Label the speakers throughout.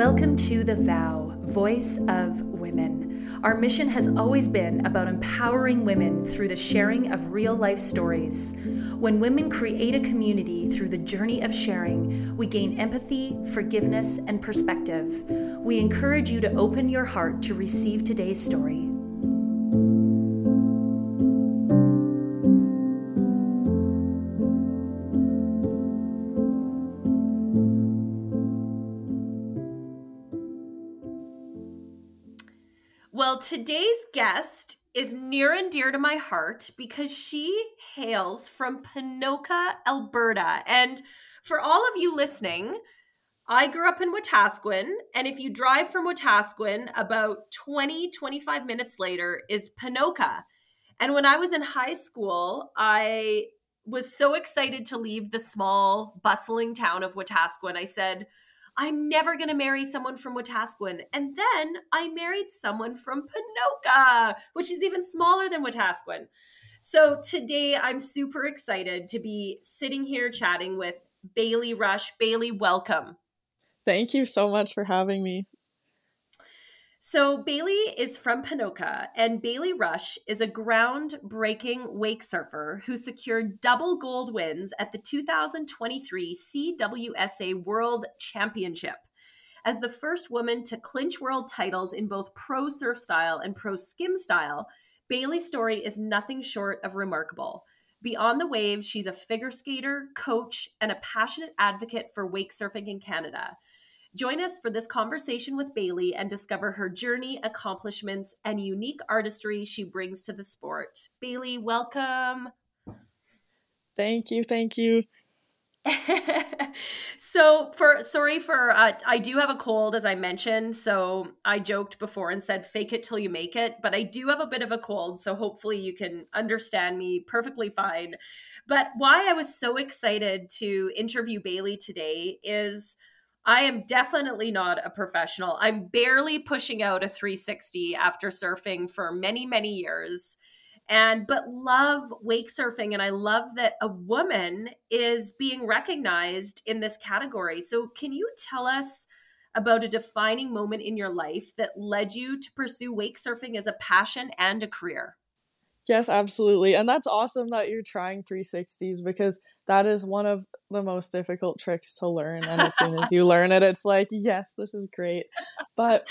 Speaker 1: Welcome to The Vow, Voice of Women. Our mission has always been about empowering women through the sharing of real life stories. When women create a community through the journey of sharing, we gain empathy, forgiveness, and perspective. We encourage you to open your heart to receive today's story. Today's guest is near and dear to my heart because she hails from Ponoka, Alberta. And for all of you listening, I grew up in Wetaskiwin, and if you drive from Wetaskiwin, about 20, 25 minutes later is Ponoka. And when I was in high school, I was so excited to leave the small, bustling town of Wetaskiwin. I said, I'm never going to marry someone from Wetaskiwin. And then I married someone from Ponoka, which is even smaller than Wetaskiwin. So today I'm super excited to be sitting here chatting with Bailey Rush. Bailey, welcome.
Speaker 2: Thank you so much for having me.
Speaker 1: So, Bailey is from Ponoka, and Bailey Rush is a groundbreaking wake surfer who secured double gold wins at the 2023 CWSA World Championship. As the first woman to clinch world titles in both pro surf style and pro skim style, Bailey's story is nothing short of remarkable. Beyond the waves, she's a figure skater, coach, and a passionate advocate for wake surfing in Canada. Join us for this conversation with Bailey and discover her journey, accomplishments, and unique artistry she brings to the sport. Bailey, welcome.
Speaker 2: Thank you. Thank you.
Speaker 1: so for sorry for uh, i do have a cold as i mentioned so i joked before and said fake it till you make it but i do have a bit of a cold so hopefully you can understand me perfectly fine but why i was so excited to interview bailey today is I am definitely not a professional. I'm barely pushing out a 360 after surfing for many, many years. And but love wake surfing and I love that a woman is being recognized in this category. So can you tell us about a defining moment in your life that led you to pursue wake surfing as a passion and a career?
Speaker 2: Yes, absolutely. And that's awesome that you're trying 360s because that is one of the most difficult tricks to learn. And as soon as you learn it, it's like, yes, this is great. But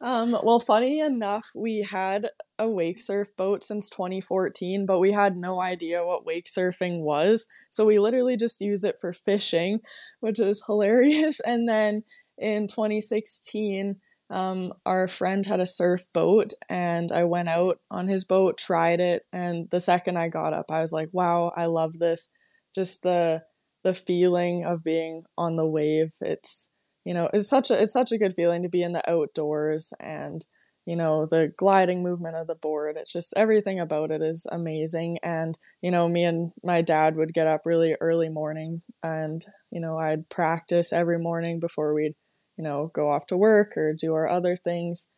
Speaker 2: um, well, funny enough, we had a wake surf boat since 2014, but we had no idea what wake surfing was. So we literally just use it for fishing, which is hilarious. And then in 2016, um, our friend had a surf boat and I went out on his boat, tried it, and the second I got up, I was like, wow, I love this. Just the the feeling of being on the wave. It's you know, it's such a it's such a good feeling to be in the outdoors and you know, the gliding movement of the board. It's just everything about it is amazing. And, you know, me and my dad would get up really early morning and, you know, I'd practice every morning before we'd you know, go off to work or do our other things.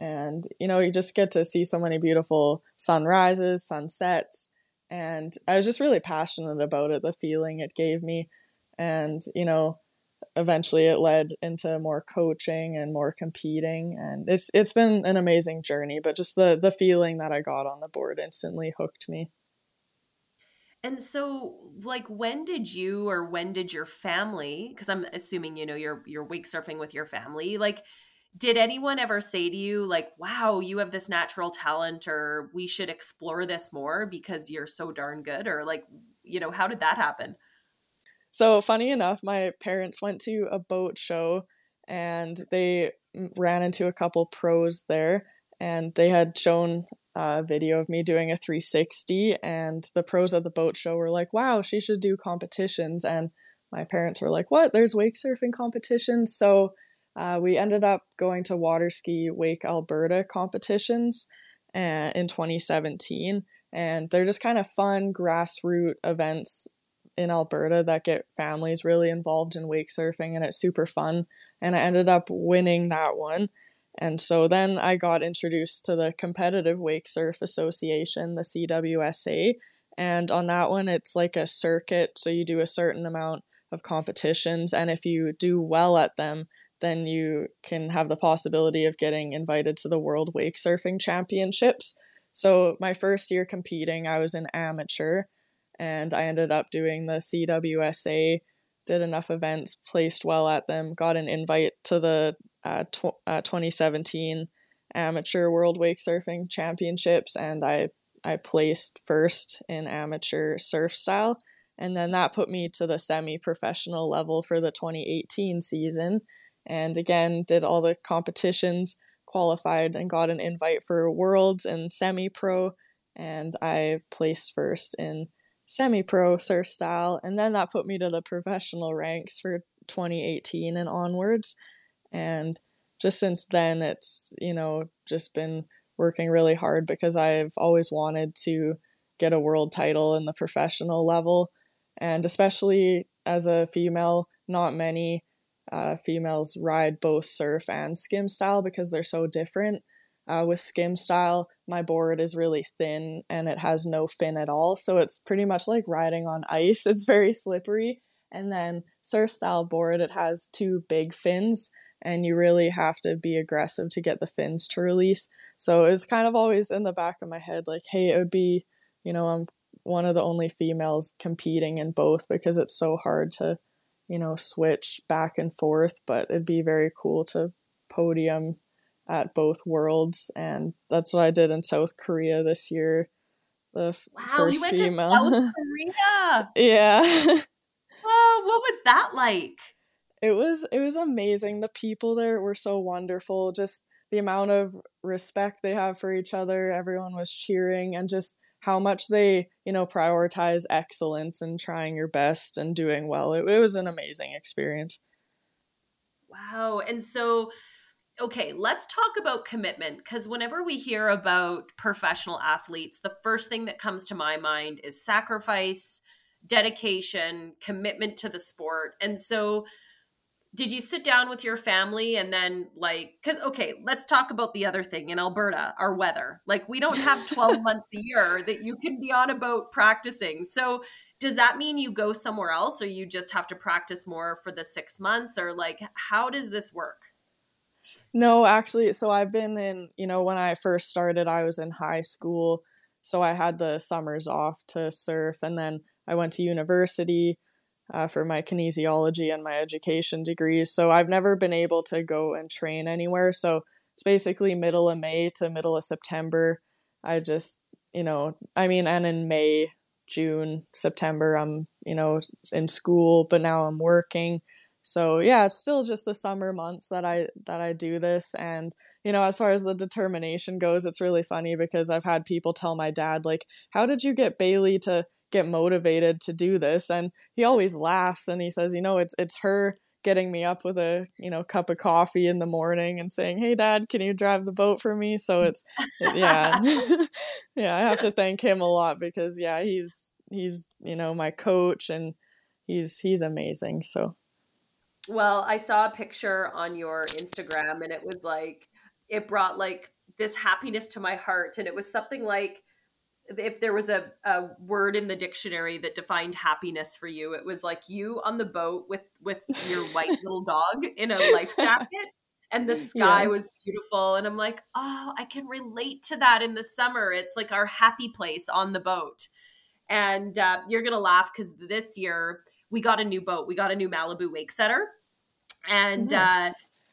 Speaker 2: And, you know, you just get to see so many beautiful sunrises, sunsets. And I was just really passionate about it, the feeling it gave me. And, you know, eventually it led into more coaching and more competing and it's it's been an amazing journey but just the the feeling that I got on the board instantly hooked me
Speaker 1: and so, like, when did you or when did your family? Because I'm assuming you know you're you're wake surfing with your family. Like, did anyone ever say to you, like, "Wow, you have this natural talent," or "We should explore this more because you're so darn good," or like, you know, how did that happen?
Speaker 2: So funny enough, my parents went to a boat show and they ran into a couple pros there, and they had shown a video of me doing a 360 and the pros at the boat show were like wow she should do competitions and my parents were like what there's wake surfing competitions so uh, we ended up going to water ski wake alberta competitions uh, in 2017 and they're just kind of fun grassroots events in alberta that get families really involved in wake surfing and it's super fun and i ended up winning that one and so then I got introduced to the Competitive Wake Surf Association, the CWSA. And on that one, it's like a circuit. So you do a certain amount of competitions. And if you do well at them, then you can have the possibility of getting invited to the World Wake Surfing Championships. So, my first year competing, I was an amateur and I ended up doing the CWSA, did enough events, placed well at them, got an invite to the uh, tw- uh, 2017 Amateur World Wake Surfing Championships, and I I placed first in amateur surf style. And then that put me to the semi professional level for the 2018 season. And again, did all the competitions, qualified, and got an invite for Worlds and semi pro. And I placed first in semi pro surf style. And then that put me to the professional ranks for 2018 and onwards. And just since then, it's, you know, just been working really hard because I've always wanted to get a world title in the professional level. And especially as a female, not many uh, females ride both surf and skim style because they're so different. Uh, with skim style, my board is really thin and it has no fin at all. So it's pretty much like riding on ice. It's very slippery. And then surf style board, it has two big fins and you really have to be aggressive to get the fins to release. So it's kind of always in the back of my head like, hey, it would be, you know, I'm one of the only females competing in both because it's so hard to, you know, switch back and forth. But it'd be very cool to podium at both worlds. And that's what I did in South Korea this year. The f-
Speaker 1: wow,
Speaker 2: first
Speaker 1: you went
Speaker 2: female.
Speaker 1: to South Korea.
Speaker 2: yeah.
Speaker 1: Oh, what was that like?
Speaker 2: it was it was amazing the people there were so wonderful just the amount of respect they have for each other everyone was cheering and just how much they you know prioritize excellence and trying your best and doing well. It, it was an amazing experience.
Speaker 1: Wow. And so okay let's talk about commitment because whenever we hear about professional athletes the first thing that comes to my mind is sacrifice dedication commitment to the sport. And so did you sit down with your family and then like because okay let's talk about the other thing in alberta our weather. Like we don't have 12 months a year that you can be on a boat practicing. So does that mean you go somewhere else or you just have to practice more for the six months or like how does this work?
Speaker 2: No actually so i've been in you know when i first started i was in high school so i had the summers off to surf and then i went to university uh, for my kinesiology and my education degrees. So I've never been able to go and train anywhere. So it's basically middle of May to middle of September. I just, you know, I mean, and in May, June, September, I'm, you know, in school, but now I'm working. So yeah, it's still just the summer months that I that I do this and you know, as far as the determination goes, it's really funny because I've had people tell my dad like, "How did you get Bailey to get motivated to do this and he always laughs and he says you know it's it's her getting me up with a you know cup of coffee in the morning and saying hey dad can you drive the boat for me so it's yeah yeah i have to thank him a lot because yeah he's he's you know my coach and he's he's amazing so.
Speaker 1: Well i saw a picture on your instagram and it was like it brought like this happiness to my heart and it was something like if there was a, a word in the dictionary that defined happiness for you, it was like you on the boat with with your white little dog in a life jacket and the sky yes. was beautiful and i'm like oh i can relate to that in the summer. It's like our happy place on the boat. And uh, you're gonna laugh because this year we got a new boat. We got a new Malibu Wakesetter and uh,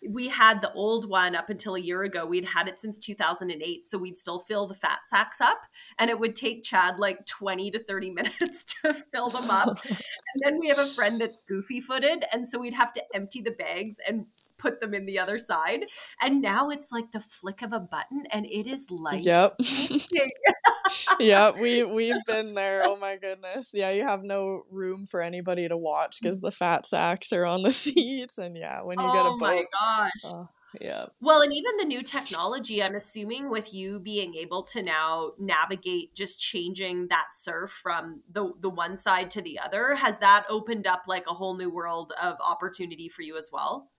Speaker 1: we had the old one up until a year ago. We'd had it since 2008. So we'd still fill the fat sacks up. And it would take Chad like 20 to 30 minutes to fill them up. and then we have a friend that's goofy footed. And so we'd have to empty the bags and put them in the other side. And now it's like the flick of a button and it is like
Speaker 2: Yep. yeah, we we've been there. Oh my goodness. Yeah, you have no room for anybody to watch because the fat sacks are on the seats and yeah, when you
Speaker 1: oh
Speaker 2: get a oh boat.
Speaker 1: my gosh.
Speaker 2: Oh, yeah.
Speaker 1: Well, and even the new technology, I'm assuming with you being able to now navigate just changing that surf from the the one side to the other, has that opened up like a whole new world of opportunity for you as well?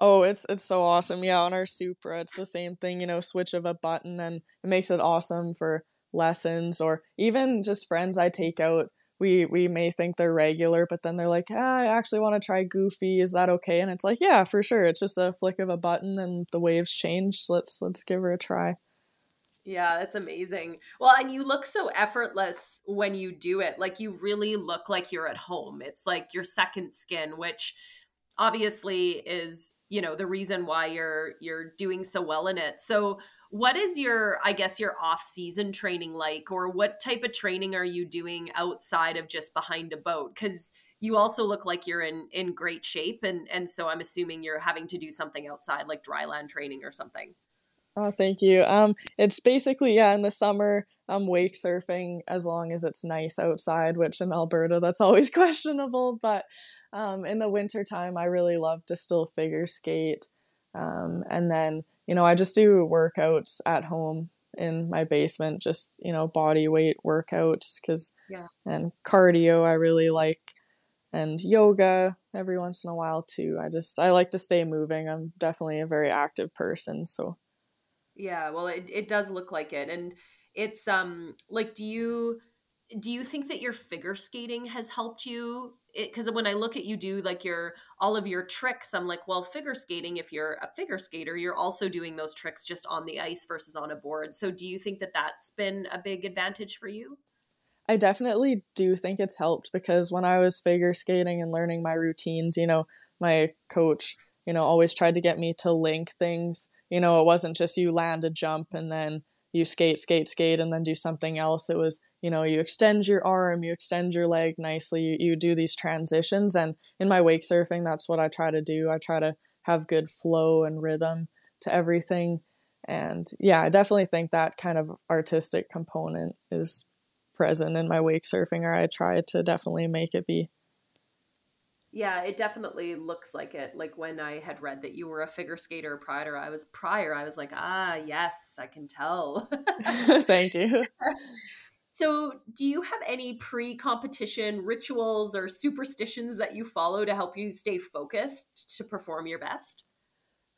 Speaker 2: Oh, it's it's so awesome. Yeah, on our Supra, it's the same thing, you know, switch of a button and it makes it awesome for lessons or even just friends I take out we we may think they're regular, but then they're like, ah, I actually want to try goofy. Is that okay? And it's like, yeah, for sure. It's just a flick of a button and the waves change. Let's let's give her a try.
Speaker 1: Yeah, that's amazing. Well, and you look so effortless when you do it. Like you really look like you're at home. It's like your second skin, which obviously is, you know, the reason why you're you're doing so well in it. So, what is your I guess your off-season training like or what type of training are you doing outside of just behind a boat? Cuz you also look like you're in in great shape and and so I'm assuming you're having to do something outside like dryland training or something.
Speaker 2: Oh, thank you. Um, it's basically yeah, in the summer, I'm wake surfing as long as it's nice outside, which in Alberta that's always questionable. But um, in the winter time, I really love to still figure skate, um, and then you know I just do workouts at home in my basement, just you know body weight workouts, because yeah, and cardio I really like, and yoga every once in a while too. I just I like to stay moving. I'm definitely a very active person, so
Speaker 1: yeah, well, it, it does look like it. And it's um like do you do you think that your figure skating has helped you because when i look at you do like your all of your tricks i'm like well figure skating if you're a figure skater you're also doing those tricks just on the ice versus on a board so do you think that that's been a big advantage for you
Speaker 2: i definitely do think it's helped because when i was figure skating and learning my routines you know my coach you know always tried to get me to link things you know, it wasn't just you land a jump and then you skate, skate, skate, and then do something else. It was, you know, you extend your arm, you extend your leg nicely, you, you do these transitions. And in my wake surfing, that's what I try to do. I try to have good flow and rhythm to everything. And yeah, I definitely think that kind of artistic component is present in my wake surfing, or I try to definitely make it be.
Speaker 1: Yeah, it definitely looks like it. Like when I had read that you were a figure skater prior, I was prior, I was like, ah, yes, I can tell.
Speaker 2: Thank you.
Speaker 1: So, do you have any pre competition rituals or superstitions that you follow to help you stay focused to perform your best?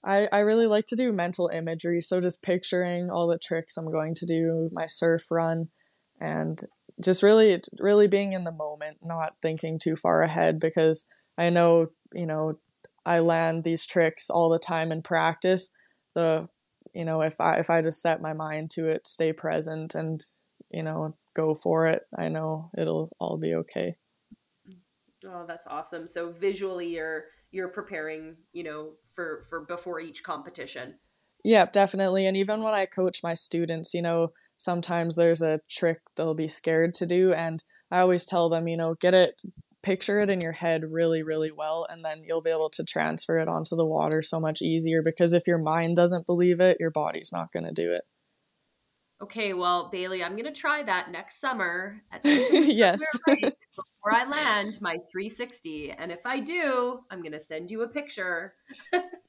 Speaker 2: I, I really like to do mental imagery. So, just picturing all the tricks I'm going to do, my surf run, and just really, really being in the moment, not thinking too far ahead because I know, you know, I land these tricks all the time in practice. The, you know, if I if I just set my mind to it, stay present, and you know, go for it, I know it'll all be okay.
Speaker 1: Oh, that's awesome. So visually, you're you're preparing, you know, for for before each competition.
Speaker 2: Yeah, definitely. And even when I coach my students, you know, sometimes there's a trick they'll be scared to do, and I always tell them, you know, get it picture it in your head really, really well, and then you'll be able to transfer it onto the water so much easier because if your mind doesn't believe it, your body's not going to do it.
Speaker 1: Okay, well, Bailey, I'm going to try that next summer.
Speaker 2: yes.
Speaker 1: before I land my 360. And if I do, I'm going to send you a picture.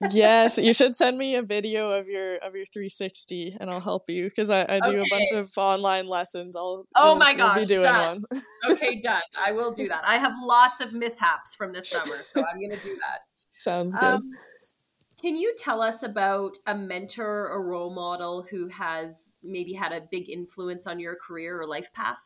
Speaker 2: yes, you should send me a video of your of your 360 and I'll help you because I, I do okay. a bunch of online lessons. I'll
Speaker 1: Oh my gosh, be doing done. one. okay, done. I will do that. I have lots of mishaps from this summer, so I'm going to do that.
Speaker 2: Sounds good. Um,
Speaker 1: can you tell us about a mentor or role model who has maybe had a big influence on your career or life path?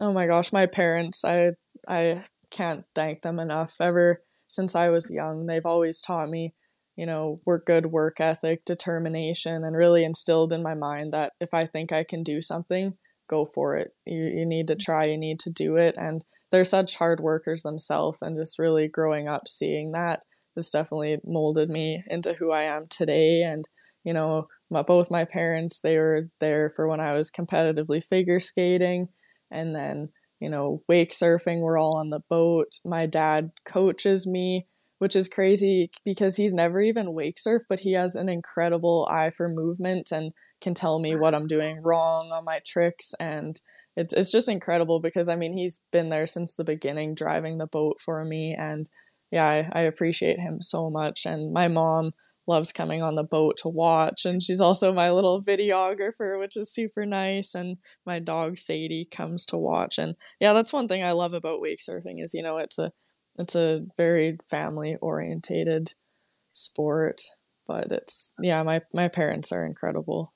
Speaker 2: Oh my gosh, my parents. I I can't thank them enough. Ever since I was young, they've always taught me, you know, work good work ethic, determination, and really instilled in my mind that if I think I can do something, go for it. You you need to try, you need to do it. And they're such hard workers themselves and just really growing up seeing that this definitely molded me into who I am today. And, you know, my, both my parents, they were there for when I was competitively figure skating. And then, you know, wake surfing, we're all on the boat. My dad coaches me, which is crazy because he's never even wake surf, but he has an incredible eye for movement and can tell me what I'm doing wrong on my tricks. And it's, it's just incredible because, I mean, he's been there since the beginning, driving the boat for me. And yeah, I, I appreciate him so much. And my mom loves coming on the boat to watch and she's also my little videographer which is super nice and my dog sadie comes to watch and yeah that's one thing i love about wake surfing is you know it's a it's a very family orientated sport but it's yeah my my parents are incredible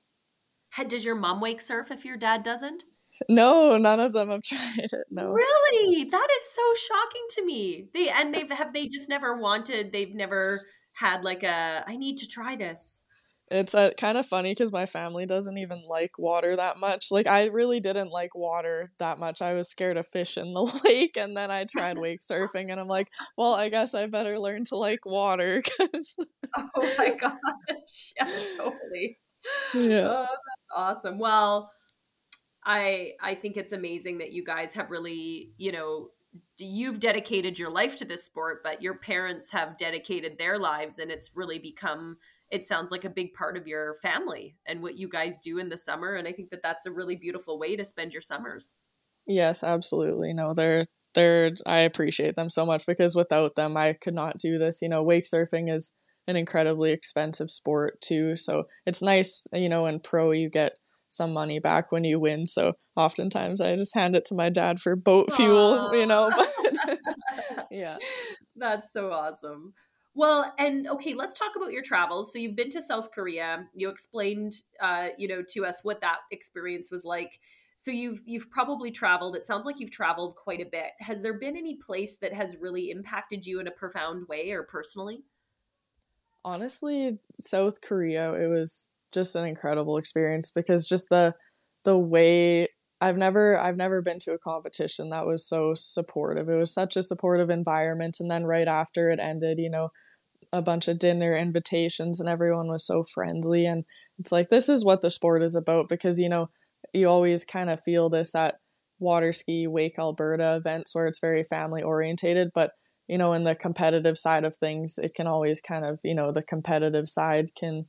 Speaker 1: does your mom wake surf if your dad doesn't
Speaker 2: No, none of them have tried it. No.
Speaker 1: Really? That is so shocking to me. They and they've have they just never wanted, they've never had like a I need to try this.
Speaker 2: It's uh, kind of funny because my family doesn't even like water that much. Like, I really didn't like water that much. I was scared of fish in the lake, and then I tried wake surfing, and I'm like, well, I guess I better learn to like water. Cause...
Speaker 1: oh my gosh. Yeah, totally.
Speaker 2: Yeah.
Speaker 1: Oh, that's awesome. Well, I I think it's amazing that you guys have really, you know, you've dedicated your life to this sport, but your parents have dedicated their lives and it's really become it sounds like a big part of your family and what you guys do in the summer and i think that that's a really beautiful way to spend your summers.
Speaker 2: Yes absolutely. No they're they're i appreciate them so much because without them i could not do this. You know wake surfing is an incredibly expensive sport too so it's nice you know in pro you get some money back when you win so oftentimes i just hand it to my dad for boat fuel Aww. you know but yeah
Speaker 1: that's so awesome well, and okay, let's talk about your travels. So you've been to South Korea. You explained, uh, you know, to us what that experience was like. So you've you've probably traveled. It sounds like you've traveled quite a bit. Has there been any place that has really impacted you in a profound way or personally?
Speaker 2: Honestly, South Korea, it was just an incredible experience because just the the way I've never I've never been to a competition that was so supportive. It was such a supportive environment and then right after it ended, you know, a bunch of dinner invitations and everyone was so friendly and it's like this is what the sport is about because you know you always kind of feel this at water ski wake alberta events where it's very family orientated but you know in the competitive side of things it can always kind of you know the competitive side can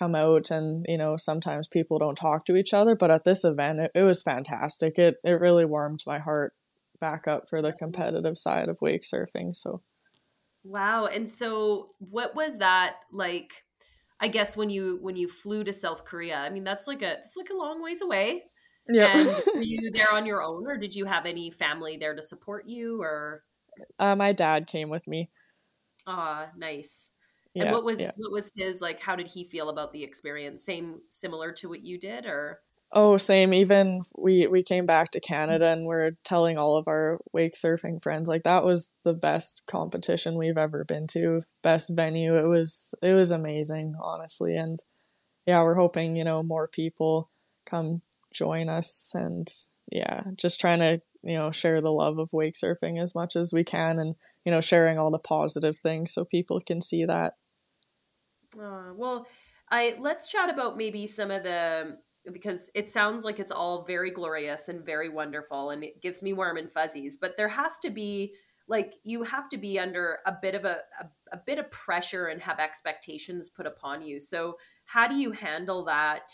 Speaker 2: come out and you know sometimes people don't talk to each other but at this event it, it was fantastic it it really warmed my heart back up for the competitive side of wake surfing so
Speaker 1: Wow. And so what was that like I guess when you when you flew to South Korea? I mean, that's like a it's like a long ways away.
Speaker 2: Yeah.
Speaker 1: And were you there on your own or did you have any family there to support you or
Speaker 2: uh, my dad came with me.
Speaker 1: Ah, nice. Yeah, and what was yeah. what was his like how did he feel about the experience? Same similar to what you did or
Speaker 2: Oh, same. Even we we came back to mm. Canada and we're telling all of our wake surfing friends like that was the best competition we've ever been to, best venue. It was it was amazing, honestly. And yeah, we're hoping, you know, more people come join us and yeah, just trying to, you know, share the love of wake surfing as much as we can and, you know, sharing all the positive things so people can see that.
Speaker 1: Uh, well, I let's chat about maybe some of the because it sounds like it's all very glorious and very wonderful and it gives me warm and fuzzies but there has to be like you have to be under a bit of a, a, a, bit of pressure and have expectations put upon you. So how do you handle that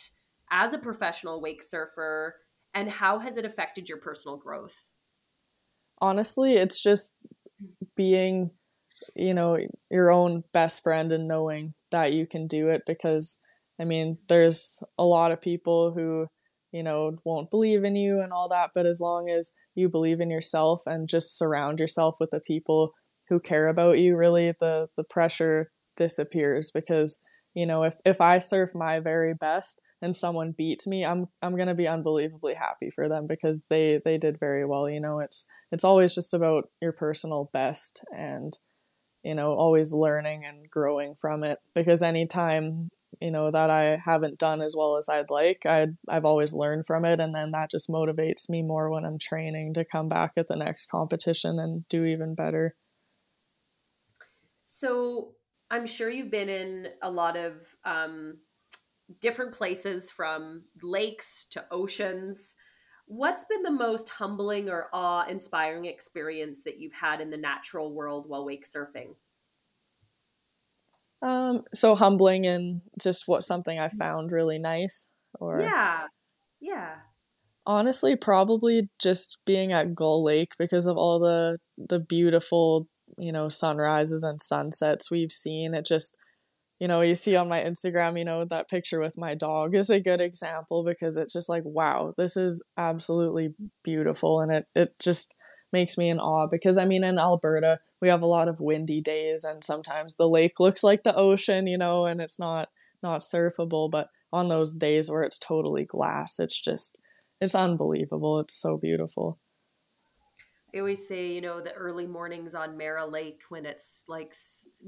Speaker 1: as a professional wake surfer and how has it affected your personal growth?
Speaker 2: Honestly it's just being you know your own best friend and knowing that you can do it because I mean, there's a lot of people who, you know, won't believe in you and all that, but as long as you believe in yourself and just surround yourself with the people who care about you, really the the pressure disappears because, you know, if if I surf my very best and someone beats me, I'm I'm going to be unbelievably happy for them because they they did very well, you know. It's it's always just about your personal best and you know, always learning and growing from it because anytime you know that I haven't done as well as I'd like. I I've always learned from it and then that just motivates me more when I'm training to come back at the next competition and do even better.
Speaker 1: So, I'm sure you've been in a lot of um, different places from lakes to oceans. What's been the most humbling or awe inspiring experience that you've had in the natural world while wake surfing?
Speaker 2: Um, so humbling and just what something I found really nice. Or
Speaker 1: yeah, yeah.
Speaker 2: Honestly, probably just being at Gull Lake because of all the the beautiful you know sunrises and sunsets we've seen. It just you know you see on my Instagram, you know that picture with my dog is a good example because it's just like wow, this is absolutely beautiful, and it it just makes me in awe because I mean in Alberta we have a lot of windy days and sometimes the lake looks like the ocean, you know, and it's not not surfable, but on those days where it's totally glass, it's just it's unbelievable. It's so beautiful.
Speaker 1: I always say, you know, the early mornings on Mara Lake when it's like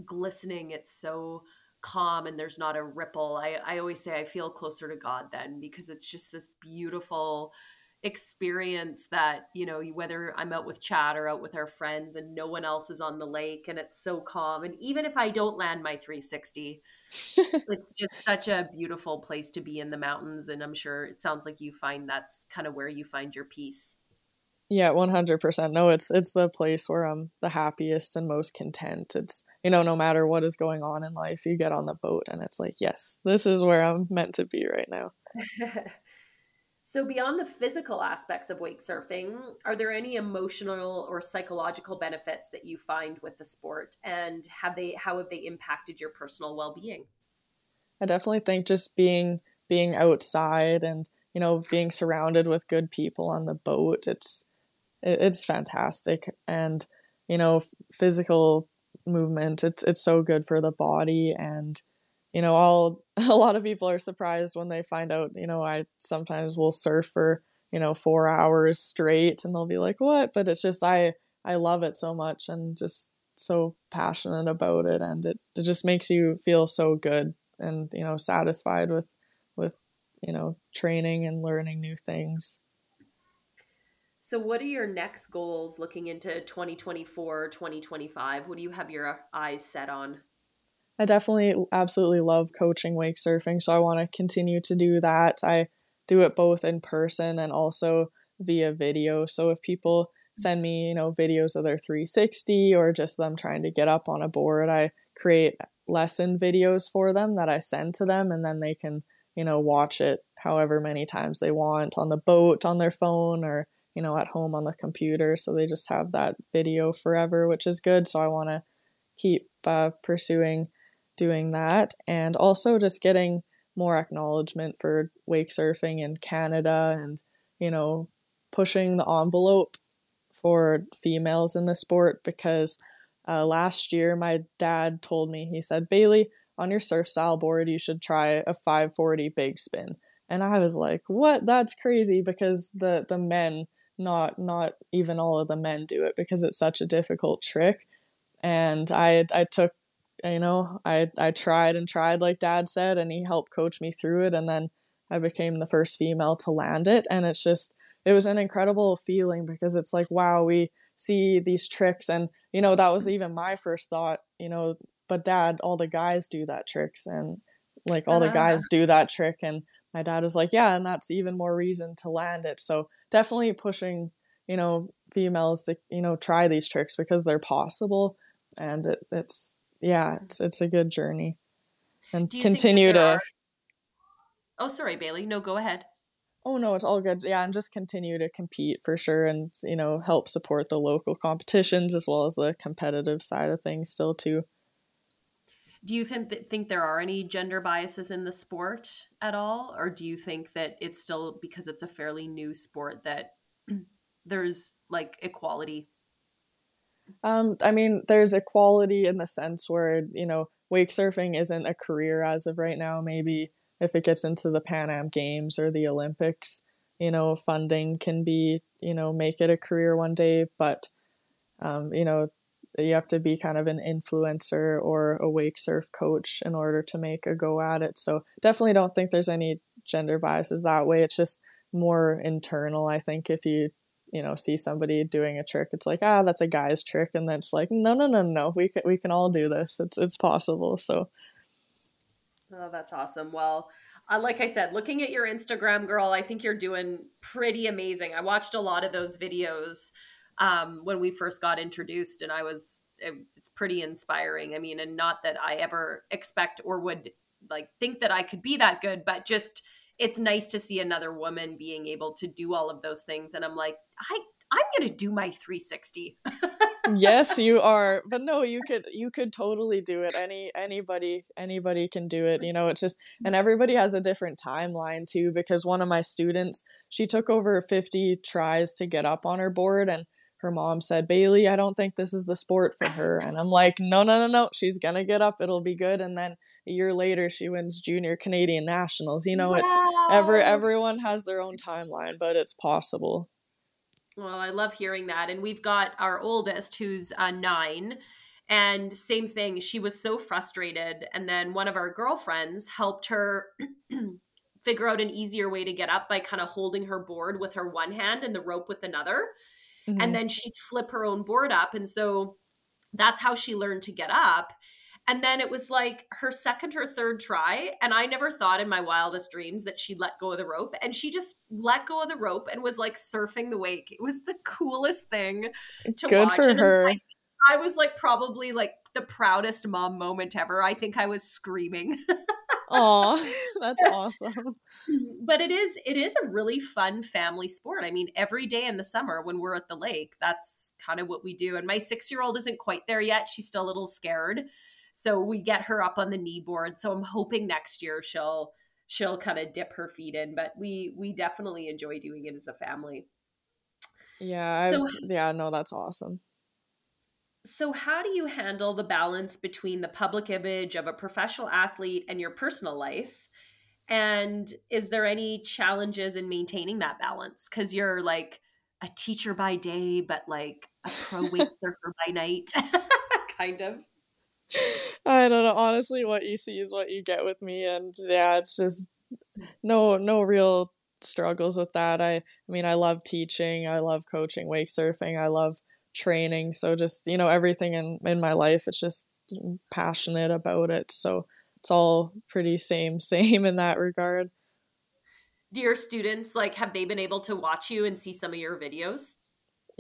Speaker 1: glistening, it's so calm and there's not a ripple. I, I always say I feel closer to God then because it's just this beautiful experience that, you know, whether I'm out with Chad or out with our friends and no one else is on the lake and it's so calm. And even if I don't land my 360, it's just such a beautiful place to be in the mountains. And I'm sure it sounds like you find that's kind of where you find your peace.
Speaker 2: Yeah, 100%. No, it's it's the place where I'm the happiest and most content. It's, you know, no matter what is going on in life, you get on the boat and it's like, yes, this is where I'm meant to be right now.
Speaker 1: so beyond the physical aspects of wake surfing, are there any emotional or psychological benefits that you find with the sport and have they how have they impacted your personal well-being?
Speaker 2: I definitely think just being being outside and you know being surrounded with good people on the boat it's it's fantastic. And you know physical movement it's it's so good for the body. And you know all a lot of people are surprised when they find out you know i sometimes will surf for you know 4 hours straight and they'll be like what? But it's just i i love it so much and just so passionate about it. And it, it just makes you feel so good and you know satisfied with with you know training and learning new things
Speaker 1: so, what are your next goals looking into 2024, 2025? What do you have your uh, eyes set on?
Speaker 2: I definitely absolutely love coaching wake surfing, so I want to continue to do that. I do it both in person and also via video. So if people send me, you know, videos of their 360 or just them trying to get up on a board, I create lesson videos for them that I send to them and then they can, you know, watch it however many times they want on the boat, on their phone or you know, at home on the computer. So they just have that video forever, which is good. So I want to keep uh, pursuing doing that and also just getting more acknowledgement for wake surfing in Canada and, you know, pushing the envelope for females in the sport because uh, last year my dad told me, he said, Bailey, on your surf style board, you should try a 540 big spin. And I was like, what? That's crazy because the, the men not not even all of the men do it because it's such a difficult trick. And i i took you know i i tried and tried like dad said and he helped coach me through it. And then i became the first female to land it. And it's just it was an incredible feeling because it's like wow we see these tricks. And you know that was even my first thought you know but dad all the guys do that tricks. And like all uh-huh. the guys do that trick. And my dad was like yeah and that's even more reason to land it. So definitely pushing you know females to you know try these tricks because they're possible and it, it's yeah it's it's a good journey. And continue to are...
Speaker 1: oh sorry bailey. No go ahead.
Speaker 2: Oh no it's all good. Yeah and just continue to compete for sure and you know help support the local competitions as well as the competitive side of things still too
Speaker 1: do you think think there are any gender biases in the sport at all? Or do you think that it's still because it's a fairly new sport that there's like equality?
Speaker 2: Um i mean there's equality in the sense where you know wake surfing isn't a career as of right now. Maybe if it gets into the pan am games or the olympics you know funding can be you know make it a career one day. But um, you know you have to be kind of an influencer or a wake surf coach in order to make a go at it. So definitely don't think there's any gender biases that way. It's just more internal. I think if you you know see somebody doing a trick, it's like ah that's a guy's trick, and then it's like no no no no we can we can all do this. It's it's possible. So.
Speaker 1: Oh, that's awesome. Well, uh, like I said, looking at your Instagram, girl, I think you're doing pretty amazing. I watched a lot of those videos um, when we first got introduced, and I was it, it's pretty inspiring. I mean, and not that I ever expect or would like think that I could be that good, but just it's nice to see another woman being able to do all of those things. And I'm like, I I'm gonna do my 360.
Speaker 2: yes, you are. But no, you could you could totally do it. Any anybody anybody can do it. You know, it's just and everybody has a different timeline too. Because one of my students, she took over 50 tries to get up on her board and her mom said, Bailey, I don't think this is the sport for her. And I'm like, no, no, no, no. She's going to get up. It'll be good. And then, a year later she wins junior Canadian nationals. You know, wow. it's ever everyone has their own timeline, but it's possible.
Speaker 1: Well, I love hearing that. And we've got our oldest who's uh, nine. And same thing, she was so frustrated. And then one of our girlfriends helped her figure out an easier way to get up by kind of holding her board with her one hand and the rope with another. Mm-hmm. And then she'd flip her own board up. And so that's how she learned to get up. And then it was like her second or third try. And I never thought in my wildest dreams that she'd let go of the rope. And she just let go of the rope and was like surfing the wake. It was the coolest thing to
Speaker 2: Good
Speaker 1: watch.
Speaker 2: for
Speaker 1: and
Speaker 2: her.
Speaker 1: I, I was like probably like the proudest mom moment ever. I think I was screaming.
Speaker 2: Oh, that's awesome. Mm-hmm.
Speaker 1: But it is it is a really fun family sport. I mean, every day in the summer when we're at the lake, that's kind of what we do. And my 6-year-old isn't quite there yet. She's still a little scared. So we get her up on the knee board. So I'm hoping next year she'll she'll kind of dip her feet in, but we we definitely enjoy doing it as a family.
Speaker 2: Yeah, so, yeah, no, that's awesome.
Speaker 1: So, how do you handle the balance between the public image of a professional athlete and your personal life? And is there any challenges in maintaining that balance? Because you're like a teacher by day, but like a pro wake surfer by night, kind of.
Speaker 2: I don't know. Honestly, what you see is what you get with me, and yeah, it's just no no real struggles with that. I I mean, I love teaching, I love coaching wake surfing, I love training. So just you know everything in in my life, it's just mm, passionate about it. So it's all pretty same same in that regard.
Speaker 1: Do your students like have they been able to watch you and see some of your videos?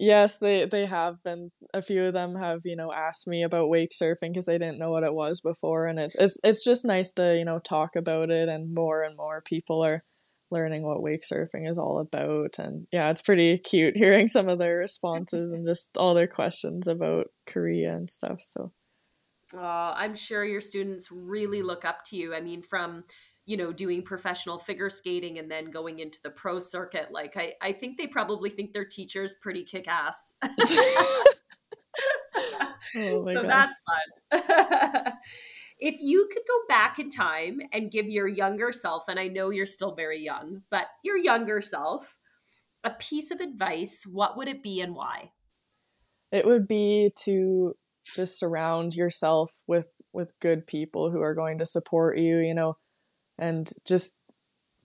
Speaker 2: Yes, they they have been. A few of them have you know asked me about wake surfing because they didn't know what it was before, and it's it's it's just nice to you know talk about it, and more and more people are learning what wake surfing is all about, and yeah, it's pretty cute hearing some of their responses and just all their questions about Korea and stuff. So,
Speaker 1: oh, I'm sure your students really look up to you. I mean, from you know doing professional figure skating and then going into the pro circuit like i i think they probably think their teachers pretty kick ass oh so God. that's fun if you could go back in time and give your younger self and i know you're still very young but your younger self a piece of advice what would it be and why
Speaker 2: it would be to just surround yourself with with good people who are going to support you you know and just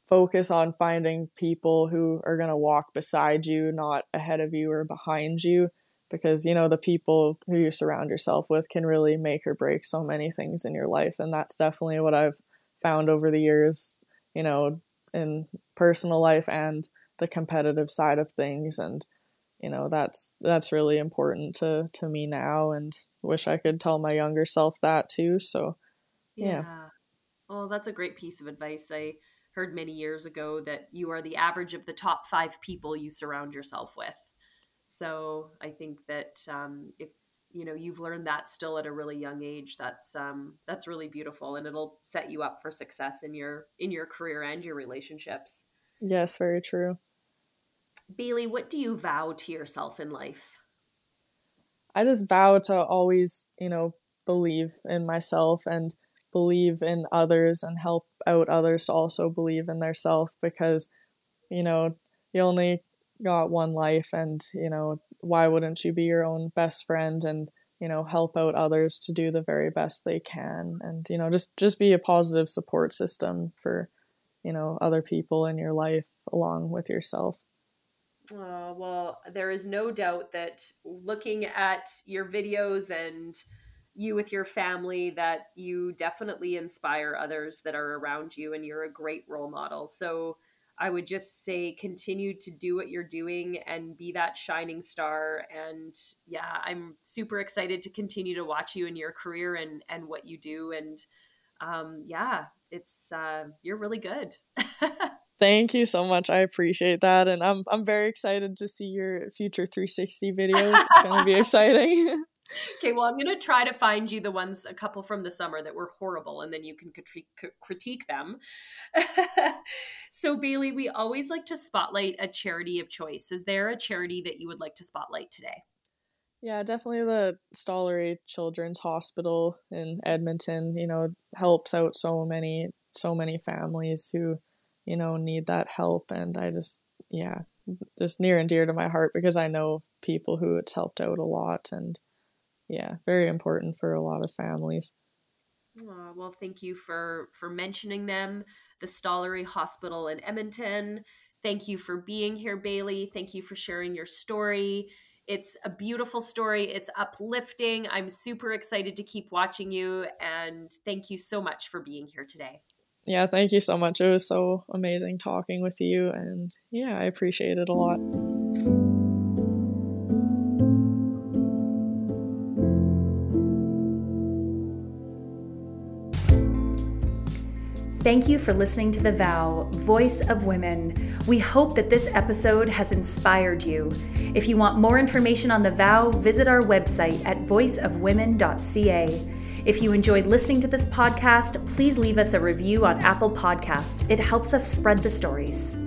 Speaker 2: focus on finding people who are going to walk beside you, not ahead of you or behind you. Because, you know, the people who you surround yourself with can really make or break so many things in your life. And that's definitely what I've found over the years, you know, in personal life and the competitive side of things. And, you know, that's that's really important to to me now and wish I could tell my younger self that too. So yeah. yeah.
Speaker 1: Well, that's a great piece of advice. I heard many years ago that you are the average of the top five people you surround yourself with. So I think that um, if you know you've learned that still at a really young age, that's um, that's really beautiful, and it'll set you up for success in your in your career and your relationships.
Speaker 2: Yes, very true.
Speaker 1: Bailey, what do you vow to yourself in life?
Speaker 2: I just vow to always, you know, believe in myself and believe in others and help out others to also believe in their self because you know you only got one life and you know why wouldn't you be your own best friend and you know help out others to do the very best they can and you know just just be a positive support system for you know other people in your life along with yourself
Speaker 1: uh, well there is no doubt that looking at your videos and you with your family that you definitely inspire others that are around you and you're a great role model. So I would just say continue to do what you're doing and be that shining star and yeah, I'm super excited to continue to watch you in your career and and what you do and um yeah, it's uh you're really good.
Speaker 2: Thank you so much. I appreciate that and I'm I'm very excited to see your future 360 videos. It's going to be exciting.
Speaker 1: okay, well, I'm going to try to find you the ones, a couple from the summer that were horrible, and then you can critique, critique them. so, Bailey, we always like to spotlight a charity of choice. Is there a charity that you would like to spotlight today?
Speaker 2: Yeah, definitely the Stollery Children's Hospital in Edmonton, you know, helps out so many so many families who, you know, need that help and I just yeah, just near and dear to my heart because I know people who it's helped out a lot and yeah, very important for a lot of families.
Speaker 1: Oh, well, thank you for for mentioning them. The Stollery Hospital in Edmonton. Thank you for being here, Bailey. Thank you for sharing your story. It's a beautiful story. It's uplifting. I'm super excited to keep watching you. And thank you so much for being here today.
Speaker 2: Yeah, thank you so much. It was so amazing talking with you. And yeah, I appreciate it a lot.
Speaker 3: Thank you for listening to The Vow, Voice of Women. We hope that this episode has inspired you. If you want more information on The Vow, visit our website at voiceofwomen.ca. If you enjoyed listening to this podcast, please leave us a review on Apple Podcast. It helps us spread the stories.